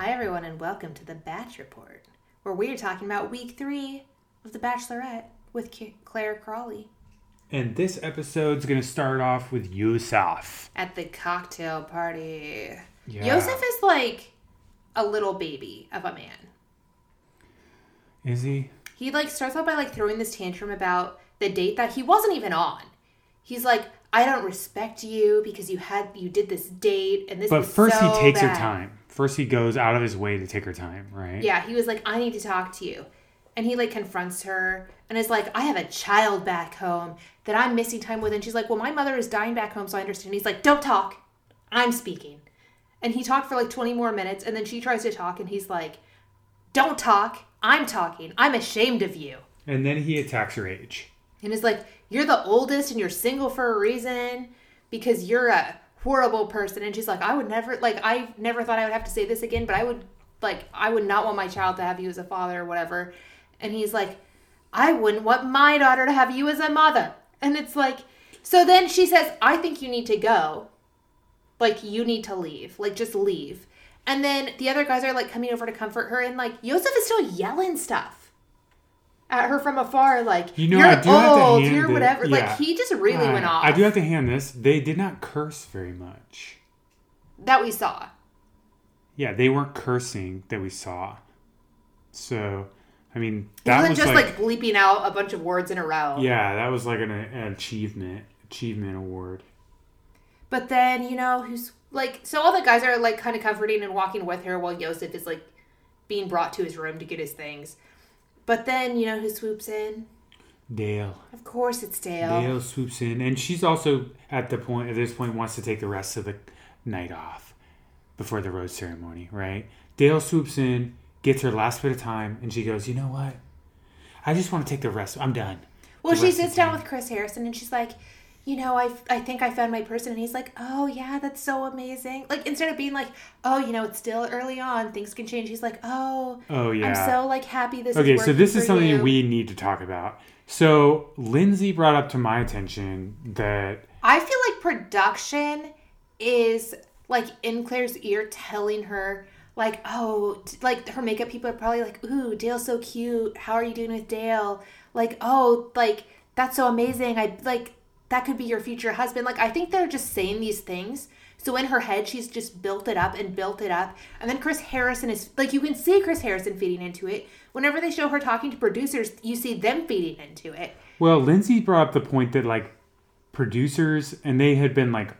Hi, everyone, and welcome to the Bach Report, where we are talking about week three of The Bachelorette with K- Clare Crawley And this episode's gonna start off with Yosef. at the cocktail party. Yeah. Yosef is like a little baby of a man. Is he? He like starts out by like throwing this tantrum about the date that he wasn't even on. He's like, I don't respect you because you had you did this date and this. But first so he takes her time. First he goes out of his way to take her time, right? Yeah, he was like, I need to talk to you. And he like confronts her and is like, I have a child back home that I'm missing time with. And she's like, Well, my mother is dying back home, so I understand. He's like, Don't talk. I'm speaking. And he talked for like 20 more minutes. And then she tries to talk and he's like, Don't talk. I'm talking. I'm ashamed of you. And then he attacks her age. And is like, You're the oldest and you're single for a reason because you're a horrible person. And she's like, I would never, like, I never thought I would have to say this again, but I would, like, I would not want my child to have you as a father or whatever. And he's like, I wouldn't want my daughter to have you as a mother. And it's like, so then she says, I think you need to go. Like, you need to leave. Like, just leave. And then the other guys are like coming over to comfort her, and like, Yosef is still yelling stuff at her from afar, like, You know, you're I do have to old, hand you're it- whatever. yeah. Like, he just really Uh, went off. I do have to hand this. They did not curse very much. that we saw. Yeah, they weren't cursing that we saw. So, I mean, that wasn't was just like, like, bleeping out a bunch of words in a row. yeah, that was like an, an achievement achievement award. But then, you know, who's like, so all the guys are like kind of comforting and walking with her while Yosef is like being brought to his room to get his things. But then, you know, who swoops in? Dale. Of course, it's Dale. Dale swoops in, and she's also at the point at this point wants to take the rest of the night off before the rose ceremony, right? Dale swoops in, gets her last bit of time, and she goes, "You know what? I just want to take the rest. I'm done." Well, The she sits down with Chris Harrison and she's like, you know, I, I think I found my person. And he's like, oh, yeah, that's so amazing. Like, instead of being like, oh, you know, it's still early on, things can change. He's like, oh, Oh yeah. I'm so like happy this okay, so this is something you. we need to talk about. So Lindsay brought up to my attention that I feel like production is like in Clare's ear telling her like, oh, like her makeup people are probably like, ooh, Dale's so cute. How are you doing with Dale? Like, oh, like that's so amazing. I like that could be your future husband. Like, I think they're just saying these things. So in her head, she's just built it up and built it up. And then Chris Harrison is like, you can see Chris Harrison feeding into it. Whenever they show her talking to producers, you see them feeding into it. well, Lindsay brought up the point that like producers and they had been like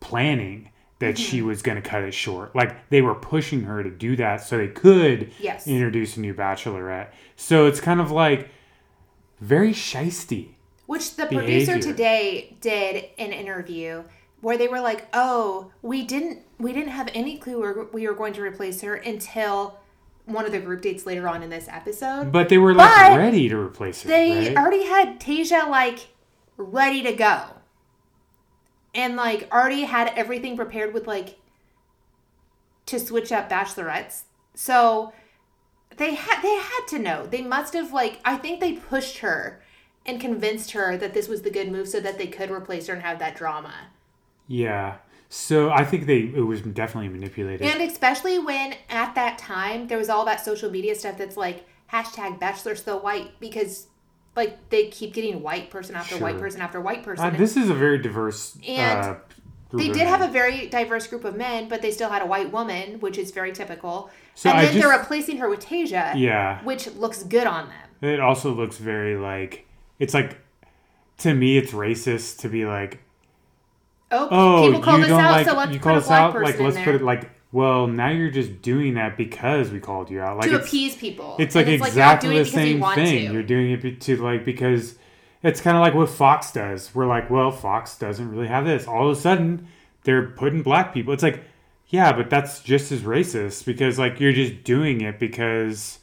planning that Mm-hmm. she was going to cut it short. Like they were pushing her to do that so they could Yes. introduce a new bachelorette. So it's kind of like very shisty. Which the producer today did an interview where they were like, "Oh, we didn't we didn't have any clue we were, we were going to replace her until one of the group dates later on in this episode." But they were like But ready to replace her. they right? already had Tayshia like ready to go. And like already had everything prepared with like to switch up bachelorettes. So they had they had to know. They must have like I think they pushed her and convinced her that this was the good move so that they could replace her and have that drama. Yeah. So I think they it was definitely manipulated. And especially when at that time there was all that social media stuff that's like hashtag bachelor still white because like they keep getting white person after white person after white person. Uh, this is a very diverse. And uh, group they did have a very diverse group of men, but they still had a white woman, which is very typical. So and I then they're replacing her with Tayshia, Yeah. which looks good on them. It also looks very like it's like to me it's racist to be like Oh, oh people call you this don't out, like so let's you put call a us black out person like let's there put it like well now you're just doing that because we called you out. Like to it's, appease people. it's like And exactly doing it the same thing. to. you're doing it to like because it's kind of like what Fox does. We're like well Fox doesn't really have this. All of a sudden they're putting black people it's like yeah but that's just as racist because like you're just doing it because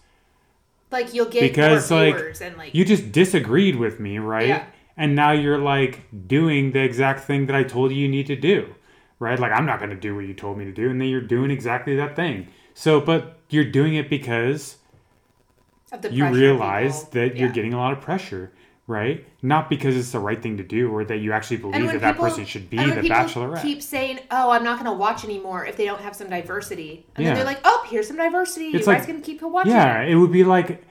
Like you'll get because more like viewers and like you just disagreed with me right? Yeah. and now you're like doing the exact thing that i told you you need to do right? Like i'm not going to do what you told me to do and then you're doing exactly that thing. So but you're doing it because you realize people- that you're getting a lot of pressure right? Not because it's the right thing to do or that you actually believe that when that person should be the people bachelorette. Keep saying, "Oh, I'm not going to watch anymore if they don't have some diversity," and Yeah. then they're like, "Oh, here's some diversity. It's you like- guys can keep watching." yeah, it would be like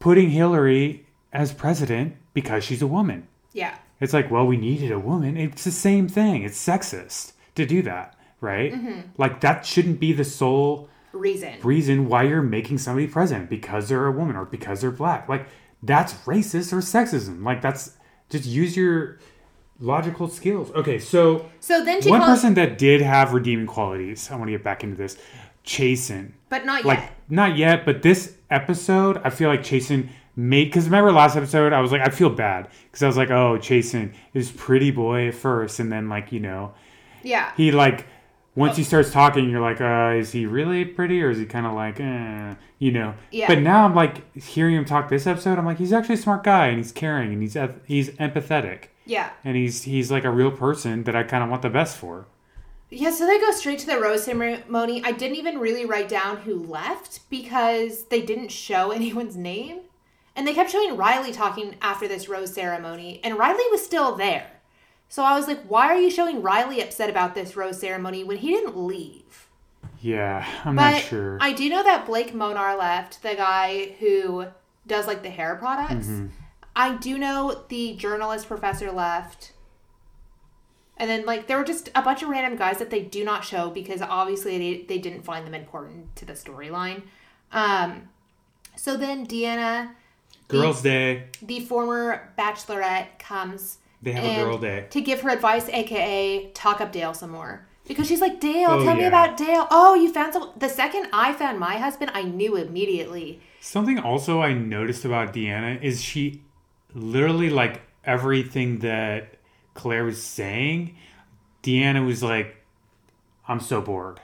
putting Hillary as president because she's a woman. yeah, It's like, well, we needed a woman. It's the same thing. It's sexist to do that, right? Mm-hmm. Like that shouldn't be the sole reason. reason why you're making somebody president because they're a woman or because they're black. Like that's racist or sexism. Like that's just use your logical skills. Okay, so So then one calls, person that did have redeeming qualities. I want to get back into this. Chasen. but not yet. Like yet. not yet, but this episode, I feel like Chasen made because remember last episode, I was like, I feel bad because I was like, oh, Chasen is pretty boy at first, and then like you know Yeah, he like once he starts talking, you're like, uh, is he really pretty or is he kind of like, eh, you know? Yeah. But now I'm like hearing him talk this episode. I'm like, he's actually a smart guy and he's caring and he's he's empathetic yeah, and he's he's like a real person that I kind of want the best for. yeah. So they go straight to the rose ceremony. I didn't even really write down who left because they didn't show anyone's name, and they kept showing Riley talking after this rose ceremony, and Riley was still there. So I was like, why are you showing Riley upset about this rose ceremony when he didn't leave? Yeah, I'm But not sure. I do know that Blake Monar left, the guy who does like the hair products. Mm-hmm. I do know the journalist professor left. And then like there were just a bunch of random guys that they do not show because obviously they, they didn't find them important to the storyline. Um so then Deanna, Girls' Day. the former bachelorette, comes They have a girl day. to give her advice, aka talk up Dale some more. Because she's like, Dale, Oh, tell me about Dale. Oh, you found some. The second I found my husband, I knew immediately. Something also I noticed about Deanna is she literally like everything that Clare was saying, Deanna was like, I'm so bored.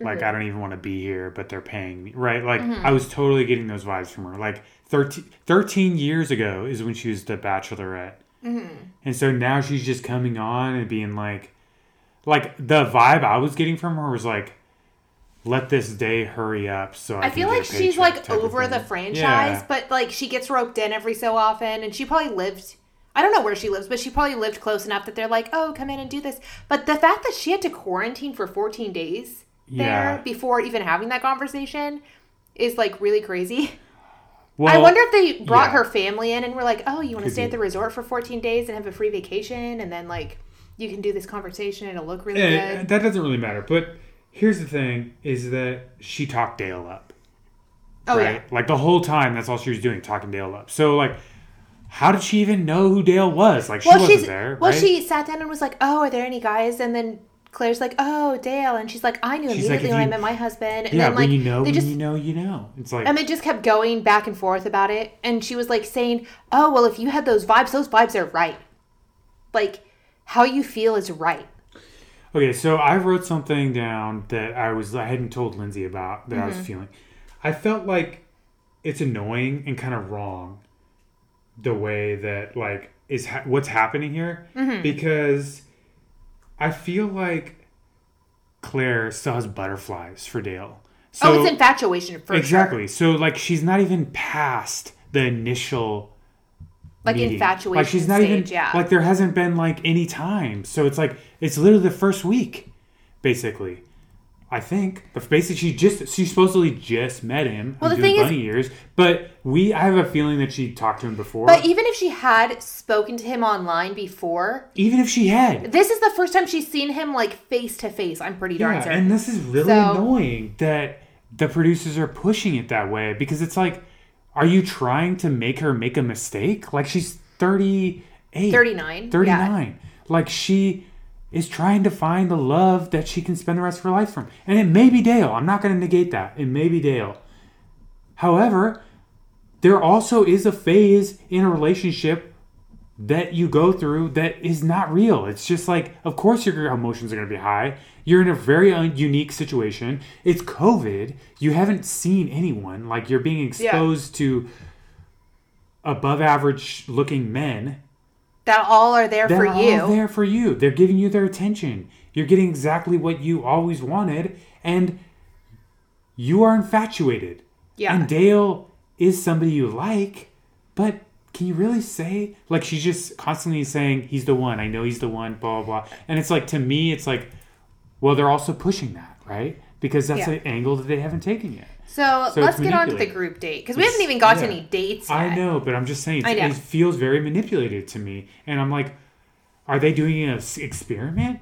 Like mm-hmm. I don't even want to be here, but they're paying me. Right? Like mm-hmm. I was totally getting those vibes from her. Like 13, 13 years ago is when she was the bachelorette. Mm-hmm. And so now she's just coming on and being like like the vibe I was getting from her was like let this day hurry up so I, I feel like she's like over the franchise, Yeah. but like she gets roped in every so often, and she probably lived. I don't know where she lives, but she probably lived close enough that they're like, "Oh, come in and do this." But the fact that she had to quarantine for 14 days Yeah. there before even having that conversation is like really crazy. Well, I wonder if they brought yeah. her family in and were like, "Oh, you want to stay be. at the resort for 14 days and have a free vacation, and then like you can do this conversation. And it'll look really Eh, good." that doesn't really matter. But here's the thing: is that she talked Dale up, Oh right? Like the whole time, that's all she was doing, talking Dale up. So like, how did she even know who Dale was? Like she Well, wasn't there, well, right? she sat down and was like, "Oh, are there any guys?" And then Clare's like, "Oh, Dale," and she's like, "I knew She's like, immediately if when I met my husband." And yeah, then like when you know, they when just you know, you know. It's like and they just kept going back and forth about it. And she was like saying, "Oh, well, if you had those vibes, those vibes are right. Like how you feel is right." Okay, so I wrote something down that I was I hadn't told Lindsay about that I Mm-hmm. was feeling. I felt like it's annoying and kind of wrong the way that like is ha- what's happening here Mm-hmm. because I feel like Clare still has butterflies for Dale. So oh, it's infatuation for sure. exactly. So like she's not even past the initial Like meeting. infatuation Like she's not stage, even yeah. like there hasn't been like any time. So it's like it's literally the first week, basically. I think, but basically she just she supposedly just met him. Well, the thing is- bunny years, but we I have a feeling that she talked to him before. But even if she had spoken to him online before, even if she had, this is the first time she's seen him like face to face. I'm pretty darn yeah, certain. and this is really So- annoying that the producers are pushing it that way because it's like, are you trying to make her make a mistake? Like she's thirty eight, 39. 39. Like she is trying to find the love that she can spend the rest of her life from. And it may be Dale. I'm not going to negate that. It may be Dale. However, there also is a phase in a relationship that you go through that is not real. It's just like, of course, your emotions are going to be high. You're in a very un- unique situation. It's COVID. You haven't seen anyone. Like, you're being exposed to above average looking men That all are there for you. they're for all there for you. They're giving you their attention. You're getting exactly what you always wanted, and you are infatuated. Yeah. And Dale is somebody you like, but can you really say like she's just constantly saying he's the one. I know he's the one. Blah blah blah. And it's like to me, it's like, well, they're also pushing that right because that's Yeah. an angle that they haven't taken yet. So, So let's get on to the group date because we haven't even got to yeah. any dates yet. I know, but I'm just saying it feels very manipulated to me, and I'm like, are they doing an experiment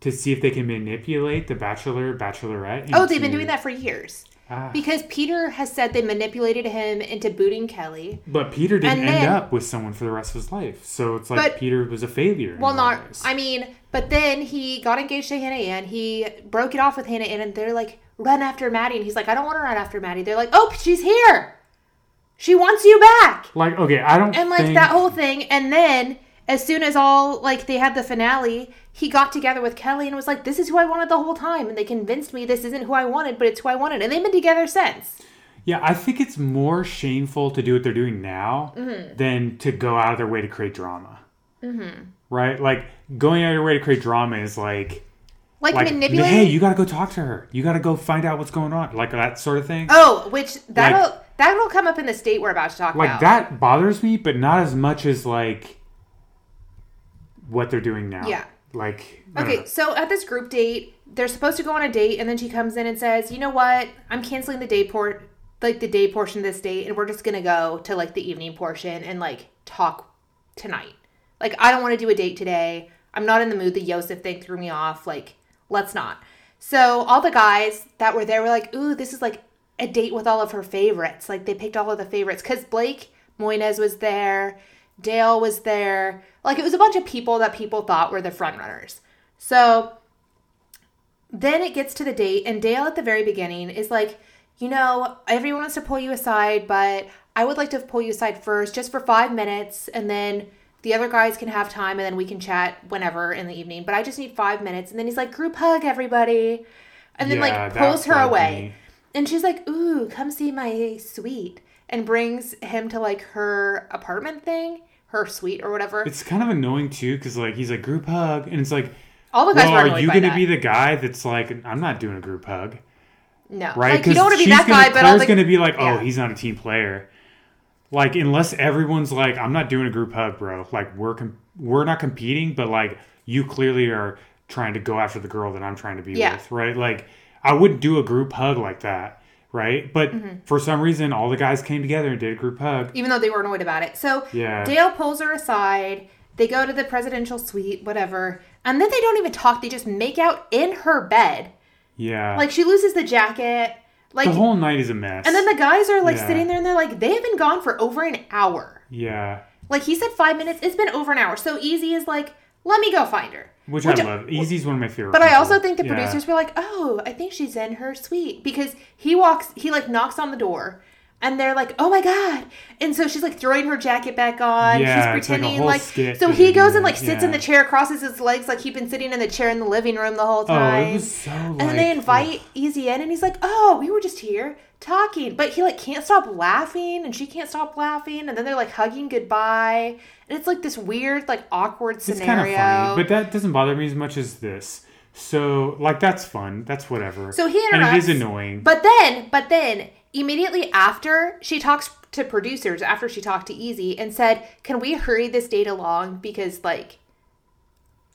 to see if they can manipulate the bachelor bachelorette? Oh, they've been doing that for years. Ah. Because Peter has said they manipulated him into booting Kelley. But Peter didn't And end up with someone for the rest of his life, so it's like But- Peter was a failure. Well, not. I mean, but then he got engaged to Hannah Ann. He broke it off with Hannah Ann, and they're like, run after Maddie. And he's like, I don't want to run after Maddie. They're like, oh, she's here. She wants you back. like okay, I don't And like think, that whole thing. And then as soon as all, like, they had the finale, he got together with Kelley and was like, this is who I wanted the whole time. And they convinced me this isn't who I wanted, but it's who I wanted. And they've been together since. Yeah, I think it's more shameful to do what they're doing now Mm-hmm. than to go out of their way to create drama. Mm-hmm. Right? Like going out of your way to create drama is like Like, like manipulating. hey, you got to go talk to her. You got to go find out what's going on, like that sort of thing. Oh, which that'll that'll come up in the state we're about to talk like about. that bothers me, but not as much as like what they're doing now. Yeah. Like Okay, so at this group date, they're supposed to go on a date, and then she comes in and says, "You know what? I'm canceling the day port, like the day portion of this date, and we're just gonna go to like the evening portion and like talk tonight. Like I don't want to do a date today. I'm not in the mood. The Yosef thing threw me off. Like let's not." So all the guys that were there were like, "Ooh, this is like a date with all of her favorites. Like they picked all of the favorites because Blake Moynes was there, Dale was there. Like it was a bunch of people that people thought were the front runners. So then it gets to the date, and Dale at the very beginning is like, you know, everyone wants to pull you aside, but I would like to pull you aside first, just for five minutes, and then the other guys can have time, and then we can chat whenever in the evening. But I just need five minutes, and then he's like, group hug, everybody, and then Yeah, like pulls her away, me. and she's like, ooh, come see my suite, and brings him to like her apartment thing, her suite or whatever. It's kind of annoying too, because like he's like group hug, and it's like, All the guys well, were are you to that. be the guy that's like, I'm not doing a group hug, no, right? like you don't want to be that gonna, guy, but Clare's going to be like, oh, Yeah. he's not a team player. Like unless everyone's like, I'm not doing a group hug, bro. Like we're com- we're not competing, but like you clearly are trying to go after the girl that I'm trying to be Yeah. with, right? Like I wouldn't do a group hug like that, right? But Mm-hmm. for some reason, all the guys came together and did a group hug. even though they were annoyed about it. So Yeah. Dale pulls her aside. They go to the presidential suite, whatever. And then they don't even talk. They just make out in her bed. Yeah, Like she loses the jacket. Like the whole night is a mess. and then the guys are like Yeah. sitting there and they're like, they have been gone for over an hour. yeah, Like he said five minutes. It's been over an hour. So Eazy is like, let me go find her. which, Which- I love. Eazy's one of my favorite. But I also think the Yeah. producers were like, "Oh, I think she's in her suite," because he walks, he like knocks on the door, and they're like, "Oh my god!" And so she's like throwing her jacket back on. Yeah, she's like pretending like, skit so he goes and like sits in the chair, crosses his legs like he'd been sitting in the chair in the living room the whole time. Oh, it was so. and then they invite Eazy in, and he's like, "Oh, we were just here talking," but he like can't stop laughing, and she can't stop laughing, and then they're like hugging goodbye, and it's like this weird, like awkward It's kind scenario. of funny, but that doesn't bother me as much as this. So, like, that's fun. That's whatever. So he and it is annoying. But then, but then, immediately after, she talks to producers after she talked to Eazy and said, "Can we hurry this date along because like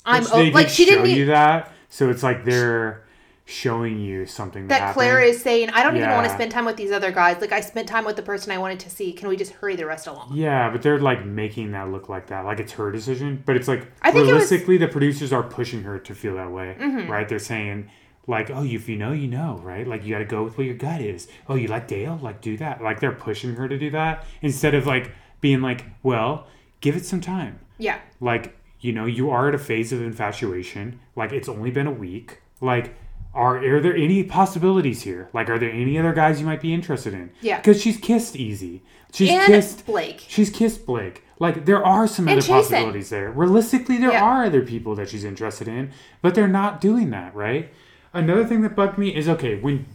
I'm Which o- they like she show didn't you that, so it's like they're showing you something that, that Clare happened. is saying, I don't even want to spend time with these other guys. Like I spent time with the person I wanted to see. Can we just hurry the rest along?" Yeah, but they're like making that look like that, like it's her decision. But it's like I think it was- Mm-hmm. realistically, the producers are pushing her to feel that way, right? They're saying like, "Oh, if you know, you know, right? Like you got to go with what your gut is. Oh, you like Dale? Like do that." Like they're pushing her to do that instead of like being like, "Well, give it some time." Yeah. like you know you are at a phase of infatuation like it's only been a week like are are there any possibilities here like are there any other guys you might be interested in Yeah. because she's kissed Eazy she's and kissed Blake. she's kissed blake like there are some And other Jason. possibilities there realistically there Yeah. are other people that she's interested in but they're not doing that right another thing that bugged me is okay when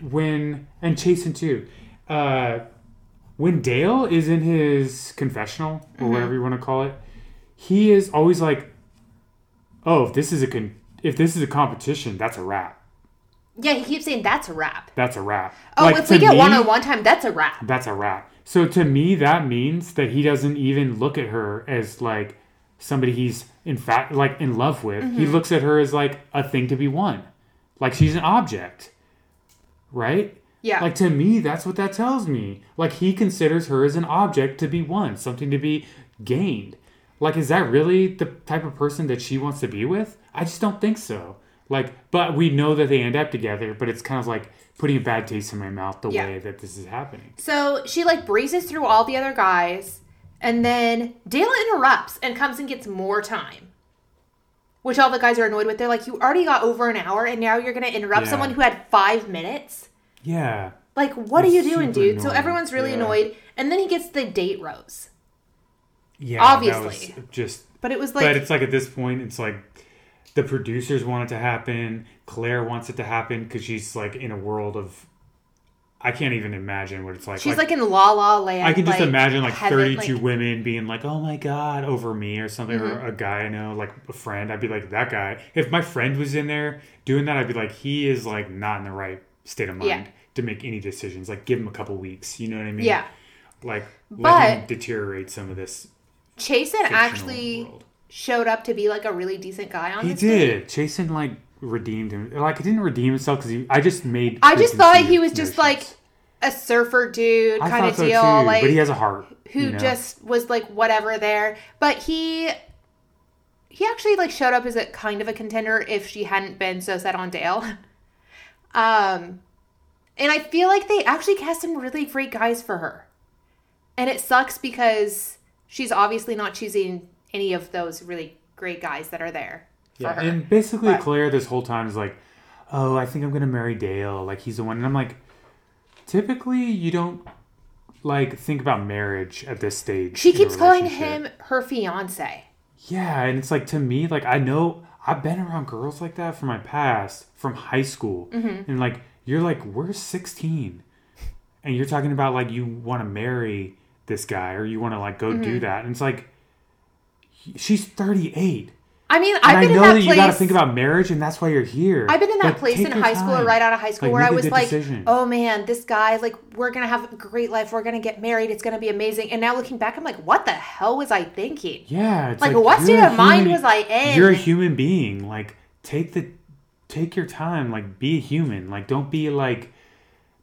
when and Chasen too uh when Dale is in his confessional Mm-hmm. or whatever you want to call it, he is always like, "Oh, if this is a con- if this is a competition, that's a wrap. Yeah, he keeps saying that's a wrap. That's a wrap." Oh, Like, if we get one on one time, that's a wrap. that's a wrap. So to me, that means that he doesn't even look at her as like somebody he's in fact like in love with. Mm-hmm. He looks at her as like a thing to be won, like she's an object, right? Yeah. Like to me, that's what that tells me. Like he considers her as an object to be won, something to be gained. Like, is that really the type of person that she wants to be with? I just don't think so. Like, but we know that they end up together, but it's kind of like putting a bad taste in my mouth the Yeah. way that this is happening. So she like breezes through all the other guys, and then Dale interrupts and comes and gets more time. Which all the guys are annoyed with. They're like, You already got over an hour, and now you're going to interrupt Yeah. someone who had five minutes? Yeah. Like, what are you doing, dude? So everyone's really Yeah. annoyed. And then he gets the date rose. Yeah. Obviously. just But it was like, but it's like at this point, it's like the producers want it to happen. Claire wants it to happen because she's like in a world of. I can't even imagine what it's like. she's like, in La La Land. I can just like, imagine like heaven, 32 like- Mm-hmm. women being like, "Oh my god," over me or something, or a guy I know, like a friend. I'd be like, "That guy." If my friend was in there doing that, I'd be like, "He is like not in the right state of mind Yeah. to make any decisions. Like, give him a couple weeks. You know what I mean? Yeah. Like, let him deteriorate some of this." Chasen actually world. showed up to be like a really decent guy on He did. Jason like redeemed him. Like, he didn't redeem himself because he. I just made. I just thought he was just notions. like a surfer dude I kind of so deal, too, like but he has a heart. who you know? just was like whatever there. But he he actually like showed up as a kind of a contender if she hadn't been so set on Dale. Um and I feel like they actually cast some really great guys for her. And it sucks because she's obviously not choosing any of those really great guys that are there Yeah, her. and basically But- Clare this whole time is like, "Oh, I think I'm gonna marry Dale. Like he's the one." And I'm like, typically you don't like think about marriage at this stage. she keeps calling him her fiance. Yeah, and it's like to me, like I know I've been around girls like that from my past, from high school, Mm-hmm. and like you're like we're 16, and you're talking about like you want to marry this guy or you want to like go Mm-hmm. do that, and it's like she's 38. I mean, I've I been know in that that place. you got to think about marriage, and that's why you're here. I've been in that place in high school or right out of high school Like, where I was like, decision. oh man, this guy, like, we're going to have a great life. We're going to get married. It's going to be amazing. And now looking back, I'm like, what the hell was I thinking? Yeah, it's Like, like, what state of mind was I in? You're a human being. Like, take the, take your time. Like, be a human. Like, don't be like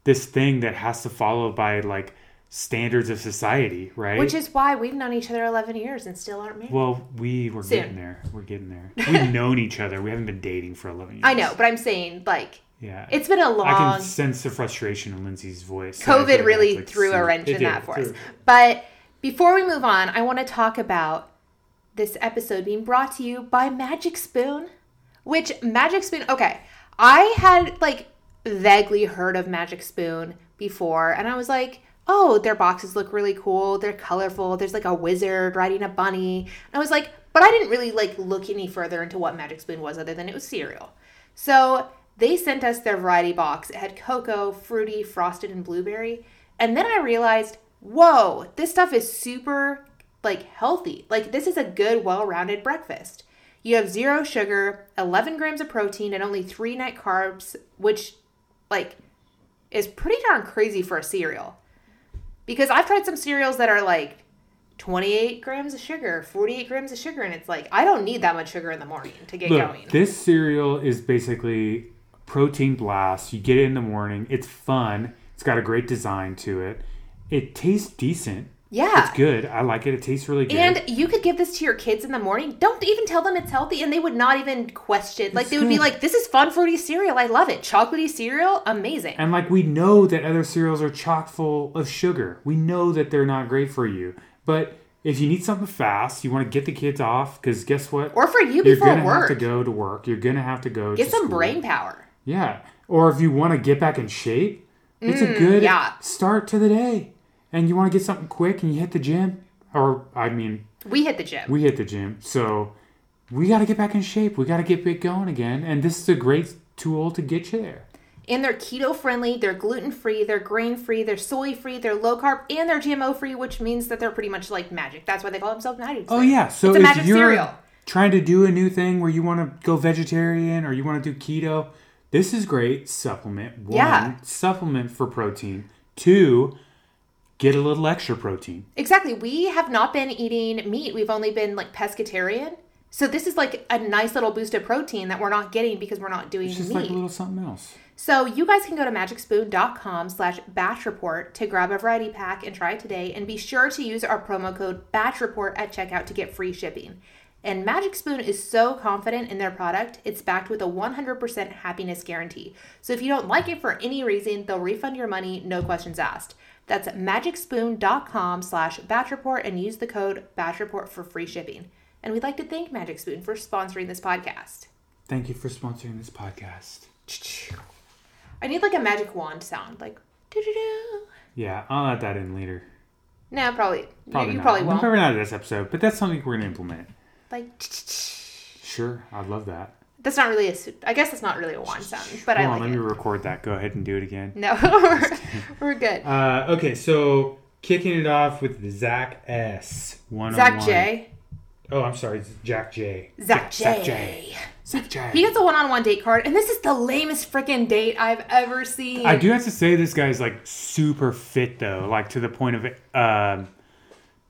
this thing that has to follow by like standards of society, right? Which is why we've known each other 11 years and still aren't married. well, we were Soon. getting there. We're getting there. We've known each other. We haven't been dating for eleven years. I know, but I'm saying, like, Yeah, it's been a long. I can sense the frustration in Lindsay's voice. COVID like really like, threw a wrench in did, that for us. But before we move on, I want to talk about this episode being brought to you by Magic Spoon. Which Magic Spoon, okay, I had like vaguely heard of Magic Spoon before, and I was like, oh, their boxes look really cool. They're colorful. There's like a wizard riding a bunny. And I was like, but I didn't really like look any further into what Magic Spoon was other than it was cereal. So they sent us their variety box. It had cocoa, fruity, frosted, and blueberry. And then I realized, whoa, this stuff is super like healthy. Like this is a good, well-rounded breakfast. You have zero sugar, 11 grams of protein, and only three net carbs, which like is pretty darn crazy for a cereal. Because I've tried some cereals that are like 28 grams of sugar, 48 grams of sugar, and it's like I don't need that much sugar in the morning to get Look, going. this cereal is basically protein blast. You get it in the morning. It's fun. It's got a great design to it. It tastes decent. Yeah. It's good. I like it. It tastes really good. And you could give this to your kids in the morning. Don't even tell them it's healthy, and they would not even question. Like It's they would be like, "This is fun fruity cereal. I love it. Chocolatey cereal, amazing." And like we know that other cereals are chock full of sugar. We know that they're not great for you. But if you need something fast, you want to get the kids off because guess what? Or for you You're before gonna have to go to work. You're gonna have to go. get to some school. brain power. Yeah. Or if you want to get back in shape, it's a good Mm, yeah. start to the day. And you want to get something quick and you hit the gym. Or I mean, We hit the gym. we hit the gym. So we got to get back in shape. We got to get big going again. And this is a great tool to get you there. and they're keto friendly, they're gluten free, they're grain free, they're soy free, they're low carb, and they're GMO free, which means that they're pretty much like magic. That's why they call themselves magic. Oh yeah, so it's a if magic you're cereal. trying to do a new thing where you want to go vegetarian or you want to do keto, this is great supplement. One, Yeah. supplement for protein. Two, get a little extra protein. Exactly. We have not been eating meat. We've only been like pescatarian. So this is like a nice little boost of protein that we're not getting because we're not doing It's just meat. like a little something else. So you guys can go to magicspoon.com slash bach report to grab a variety pack and try it today. And be sure to use our promo code bach report at checkout to get free shipping. And Magic Spoon is so confident in their product, it's backed with a 100% happiness guarantee. So if you don't like it for any reason, they'll refund your money, no questions asked. That's magicspoon.com slash bach report and use the code bach report for free shipping. And we'd like to thank Magic Spoon for sponsoring this podcast. Thank you for sponsoring this podcast. I need like a magic wand sound, like doo-doo-doo. Yeah, I'll add that in later. No, probably. Probably you, you not. probably won't. Probably not this episode, but that's something we're gonna implement. Like Sure, I'd love that. That's not really a. I guess that's not really a wand sound, but I Hold on, let it. me record that. Go ahead and do it again. No, we're, we're good. Uh, okay, so kicking it off with Zach S. One Zach J. Oh, I'm sorry, it's Jack J. Zach J. Zach J. Zach J. He gets a one-on-one date card, and this is the lamest freaking date I've ever seen. I do have to say this guy's like super fit though, like to the point of um,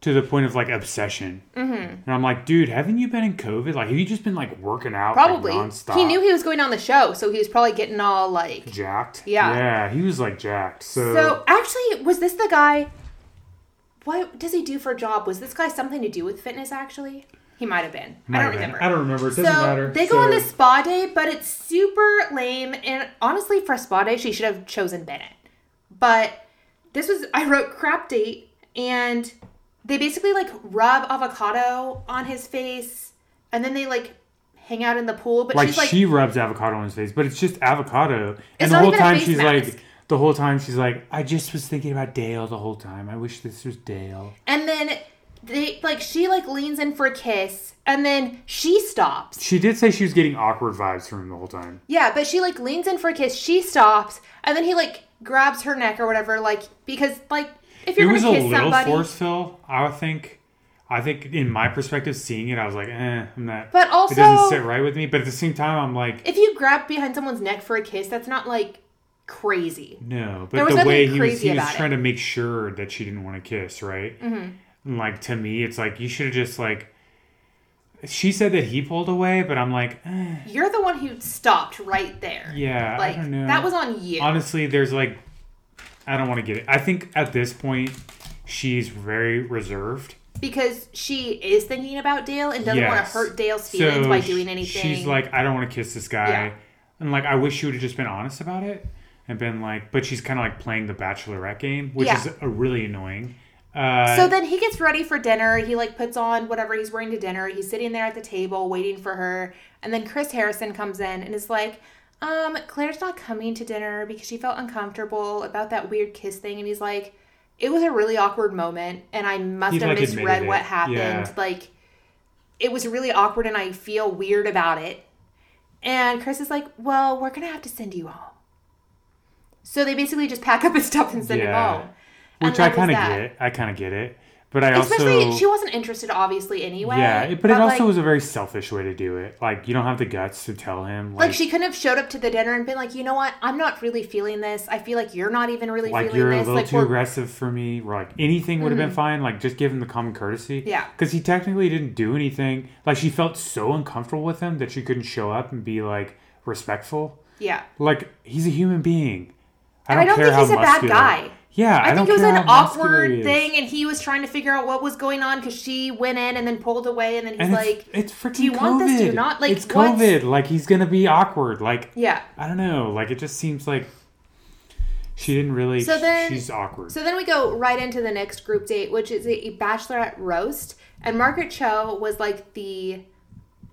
to the point of like obsession. Mm-hmm. And I'm like, dude, haven't you been in COVID? Like, have you just been like working out Probably. like, nonstop? he knew he was going on the show, so he was probably getting all like. jacked. Yeah. yeah, he was like jacked. So, So actually, was this the guy? What does he do for a job? Was this guy something to do with fitness? Actually, he might have been. Might I don't been. remember. I don't remember. It doesn't so matter. they go So- on this spa day, but it's super lame. And honestly, for a spa day, she should have chosen Bennett. But this was I wrote crap date, and they basically like rub avocado on his face, and then they like hang out in the pool. But like, she's like, she rubs avocado on his face, but it's just avocado. And the whole time she's mask. like, the whole time she's like, I just was thinking about Dale the whole time. I wish this was Dale. and then they like she like leans in for a kiss, and then she stops. She did say she was getting awkward vibes from him the whole time. Yeah, but she like leans in for a kiss. She stops, and then he like grabs her neck or whatever. Like because like if you're it was a little somebody, forceful. I would think. I think in my perspective, seeing it, I was like, eh, I'm not. But also, it doesn't sit right with me. But at the same time, I'm like, if you grab behind someone's neck for a kiss, that's not like crazy. no. But the way he was, he was about it. trying to make sure that she didn't want to kiss, right? Mm-hmm. And like to me, it's like you should have just like. She said that he pulled away, but I'm like, eh, You're the one who stopped right there. yeah, like I don't know. that was on you. honestly, there's like, I don't want to get it. I think at this point, she's very reserved. because she is thinking about Dale and doesn't want to Yes. hurt Dale's feelings by doing anything. She's like, I don't want to kiss this guy. Yeah. And like, I wish she would have just been honest about it and been like, but she's kind of like playing the bachelorette game, which Yeah. is a really annoying. Uh, So then he gets ready for dinner. He like puts on whatever he's wearing to dinner. He's sitting there at the table waiting for her. And then Chris Harrison comes in and is like, um, Clare's not coming to dinner because she felt uncomfortable about that weird kiss thing. And he's like, it was a really awkward moment and I must He, have like, misread what happened. Yeah. Like, it was really awkward and I feel weird about it. And Chris is like, well, we're going to have to send you home. So they basically just pack up his stuff and send him Yeah. home. And which I kind of get. I kind of get it. But I Especially, also. she wasn't interested, obviously, anyway. yeah, it- but it also like, was a very selfish way to do it. Like, you don't have the guts to tell him. like Like, she couldn't have showed up to the dinner and been like, you know what, I'm not really feeling this. I feel like you're not even really like feeling you're a this. little Like too we're aggressive for me. Or like anything would have been mm-hmm. fine. Like just give him the common courtesy. Yeah. Because he technically didn't do anything. Like she felt so uncomfortable with him that she couldn't show up and be like respectful. yeah. Like he's a human being. And I don't care think how he's a bad muscular- guy. Yeah, I, I, think it was an how muscular he awkward thing, and he was trying to figure out what was going on because she went in and then pulled away, and then he's And like, it's, it's freaking "Do you want this? Do you not?" Like, it's what's- COVID. Like he's gonna be awkward. Like yeah. I don't know. Like it just seems like she didn't really. So then- she's awkward. So then we go right into the next group date, which is a bachelorette roast. And Margaret Cho was like the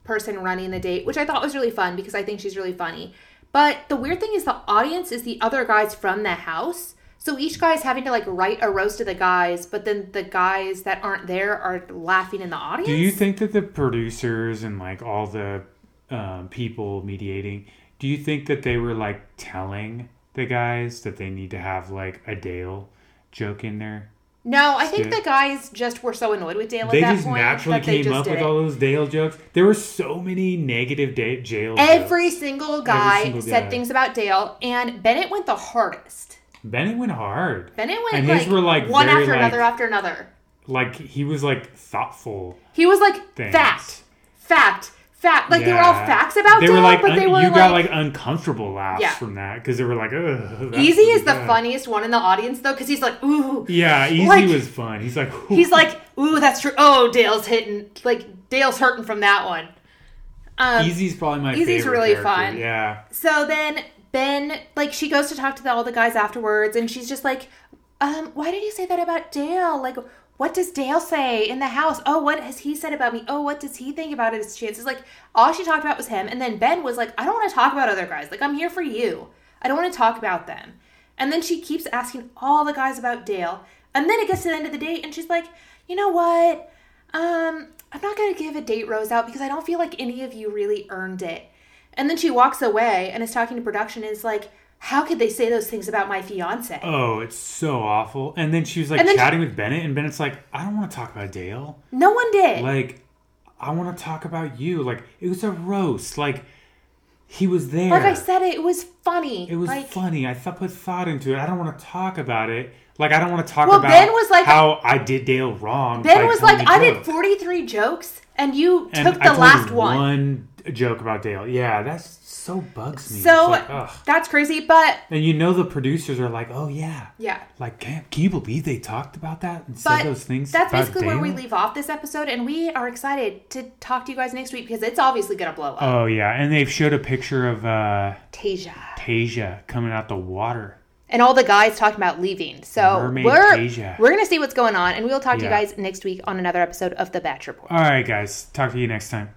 person running the date, which I thought was really fun because I think she's really funny. But the weird thing is the audience is the other guys from the house. So each guy is having to like write a roast to the guys, but then the guys that aren't there are laughing in the audience. Do you think that the producers and like all the um, people mediating, do you think that they were like telling the guys that they need to have like a Dale joke in there? No, I think the guys just were so annoyed with Dale They at that just point naturally came up with it. all those Dale jokes. There were so many negative da- jail jokes. Every jokes. single guy single said guy. things about Dale, and Bennett went the hardest. Bennett went hard. Bennett went And like, his were, like, one very, after like- another after another. Like he was like thoughtful. He was like Things. fact, fact, fact. Like they were all facts about They Dale, were like but un- they were you like, got like uncomfortable laughs Yeah. from that because they were like, ugh. Eazy is the bad." funniest one in the audience though, because he's like, ooh. Yeah, Eazy Like- was fun. He's like, He's like, ooh, that's true. Oh, Dale's hitting. Like Dale's hurting from that one. Um, Eazy's probably my Eazy's really character. fun. Yeah. So then Ben, like, she goes to talk to the, all the guys afterwards, and she's just like, um, why did you say that about Dale? Like, what does Dale say in the house? Oh, what has he said about me? Oh, what does he think about his chances? Like, all she talked about was him. And then Ben was like, I don't want to talk about other guys. Like, I'm here for you. I don't want to talk about them. And then she keeps asking all the guys about Dale. And then it gets to the end of the date, and she's like, you know what? Um, I'm not going to give a date rose out because I don't feel like any of you really earned it. And then she walks away and is talking to production and is like, how could they say those things about my fiance? Oh, it's so awful. And then she was like chatting with Bennett, and Bennett's like, I don't want to talk about Dale. no one did. Like, I want to talk about you. Like, it was a roast. Like, he was there. like I said, it was funny. It was like, funny. I thought put thought into it. I don't want to talk about it. Like I don't want to talk Well, about Ben was like- how I did Dale wrong. Ben was like, I did 43 jokes and you And took the last one. One joke about Dale. Yeah, that's so bugs me. So like, that's crazy. But And you know the producers are like, oh yeah, yeah. like can, can you believe they talked about that and But said those things? that's basically where we leave off this episode. And we are excited to talk to you guys next week because it's obviously going to blow up. Oh yeah, and they've showed a picture of uh, Tayshia. Tayshia coming out the water. And all the guys talking about leaving. So Mermaid we're, Tayshia. we're going to see what's going on. And we'll talk to you guys next week on another episode of The Bach Report. All right, guys, talk to you next time.